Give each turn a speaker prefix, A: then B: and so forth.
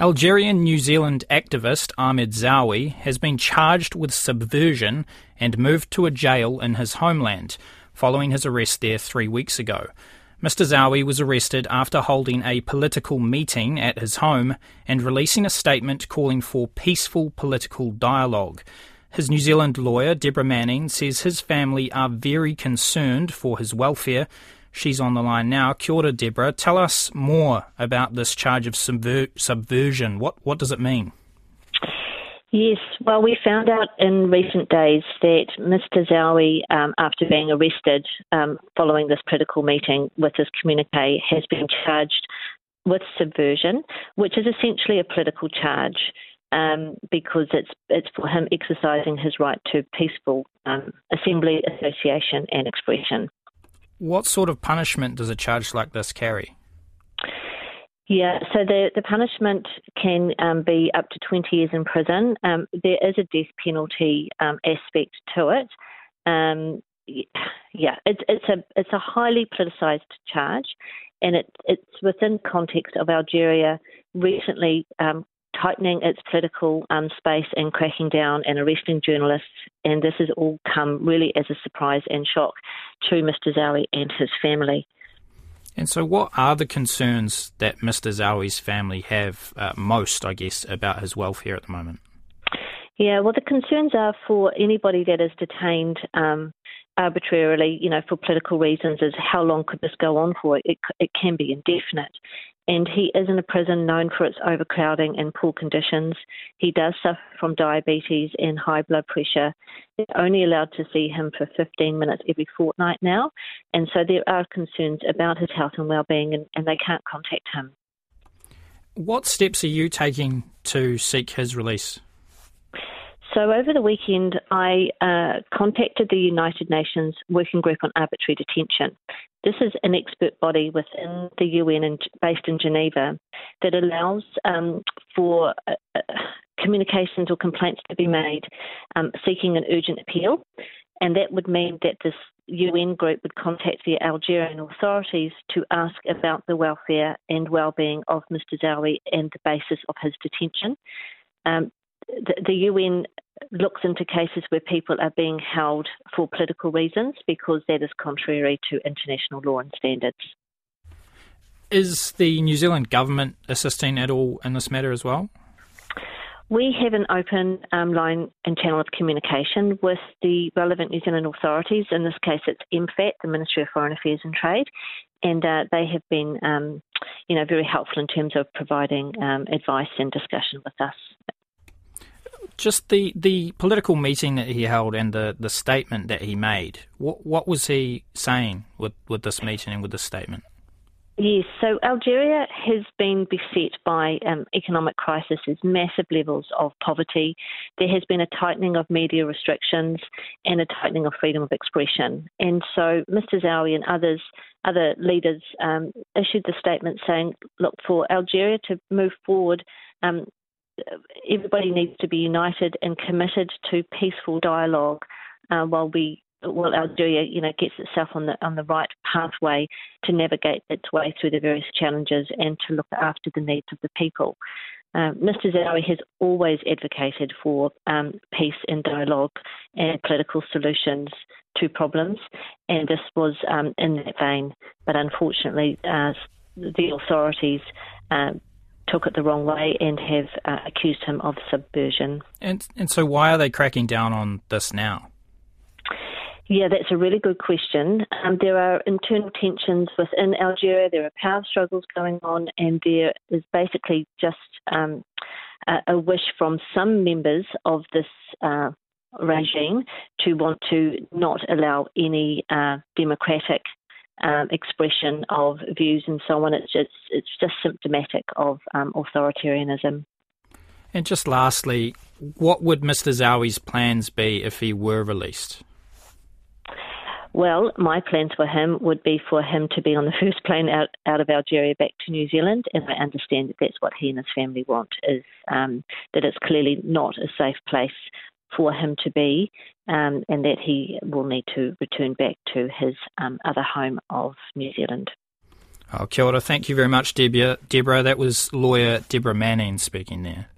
A: Algerian New Zealand activist Ahmed Zaoui has been charged with subversion and moved to a jail in his homeland, following his arrest there three weeks ago. Mr. Zaoui was arrested after holding a political meeting at his home and releasing a statement calling for peaceful political dialogue. His New Zealand lawyer, Deborah Manning, says his family are very concerned for his welfare She's on the line now. Kia ora, Deborah. Tell us more about this charge of subver- subversion. What, what does it mean?
B: Yes, well, we found out in recent days that Mr. Zaoui, um, after being arrested um, following this political meeting with his communique, has been charged with subversion, which is essentially a political charge. Um, because it's it's for him exercising his right to peaceful um, assembly, association, and expression.
A: What sort of punishment does a charge like this carry?
B: Yeah, so the, the punishment can um, be up to 20 years in prison. Um, there is a death penalty um, aspect to it. Um, yeah, it's, it's, a, it's a highly politicised charge, and it, it's within context of Algeria recently um, tightening its political um, space and cracking down and arresting journalists. And this has all come really as a surprise and shock to Mr. Zaoui and his family.
A: And so, what are the concerns that Mr. Zaoui's family have uh, most, I guess, about his welfare at the moment?
B: Yeah, well, the concerns are for anybody that is detained um, arbitrarily, you know, for political reasons, is how long could this go on for? It, it can be indefinite and he is in a prison known for its overcrowding and poor conditions. He does suffer from diabetes and high blood pressure. They're only allowed to see him for 15 minutes every fortnight now, and so there are concerns about his health and well-being, and, and they can't contact him.
A: What steps are you taking to seek his release?
B: So over the weekend, I uh, contacted the United Nations Working Group on Arbitrary Detention. This is an expert body within the UN and based in Geneva that allows um, for uh, uh, communications or complaints to be made um, seeking an urgent appeal. And that would mean that this UN group would contact the Algerian authorities to ask about the welfare and well-being of Mr. Zaoui and the basis of his detention. Um, the, the UN looks into cases where people are being held for political reasons because that is contrary to international law and standards.
A: Is the New Zealand government assisting at all in this matter as well?
B: We have an open um, line and channel of communication with the relevant New Zealand authorities. In this case, it's MFAT, the Ministry of Foreign Affairs and Trade, and uh, they have been, um, you know, very helpful in terms of providing um, advice and discussion with us
A: just the, the political meeting that he held and the, the statement that he made. What what was he saying with, with this meeting and with this statement?
B: Yes, so Algeria has been beset by um, economic crises, massive levels of poverty. There has been a tightening of media restrictions and a tightening of freedom of expression. And so Mr. Zaoui and others, other leaders, um, issued the statement saying, look, for Algeria to move forward, um, everybody needs to be united and committed to peaceful dialogue uh, while we while Algeria, you know, gets itself on the on the right pathway to navigate its way through the various challenges and to look after the needs of the people. Uh, Mr. Zaoui has always advocated for um, peace and dialogue and political solutions to problems, and this was um, in that vein. But unfortunately, uh, the authorities uh, took it the wrong way and have uh, accused him of subversion.
A: And and so why are they cracking down on this now?
B: Yeah, that's a really good question. Um, there are internal tensions within Algeria. There are power struggles going on, and there is basically just um, a, a, wish from some members of this uh, regime to want to not allow any uh, democratic um, expression of views and so on. It's just, it's just symptomatic of um, authoritarianism.
A: And just lastly, what would Mr. Zaoui's plans be if he were released?
B: Well, my plans for him would be for him to be on the first plane out, out of Algeria back to New Zealand, and I understand that that's what he and his family want. Is um, that it's clearly not a safe place for him to be, um, and that he will need to return back to his um, other home of New Zealand.
A: Oh, kia ora. Thank you very much, Deborah. Deborah, that was lawyer Deborah Manning speaking there.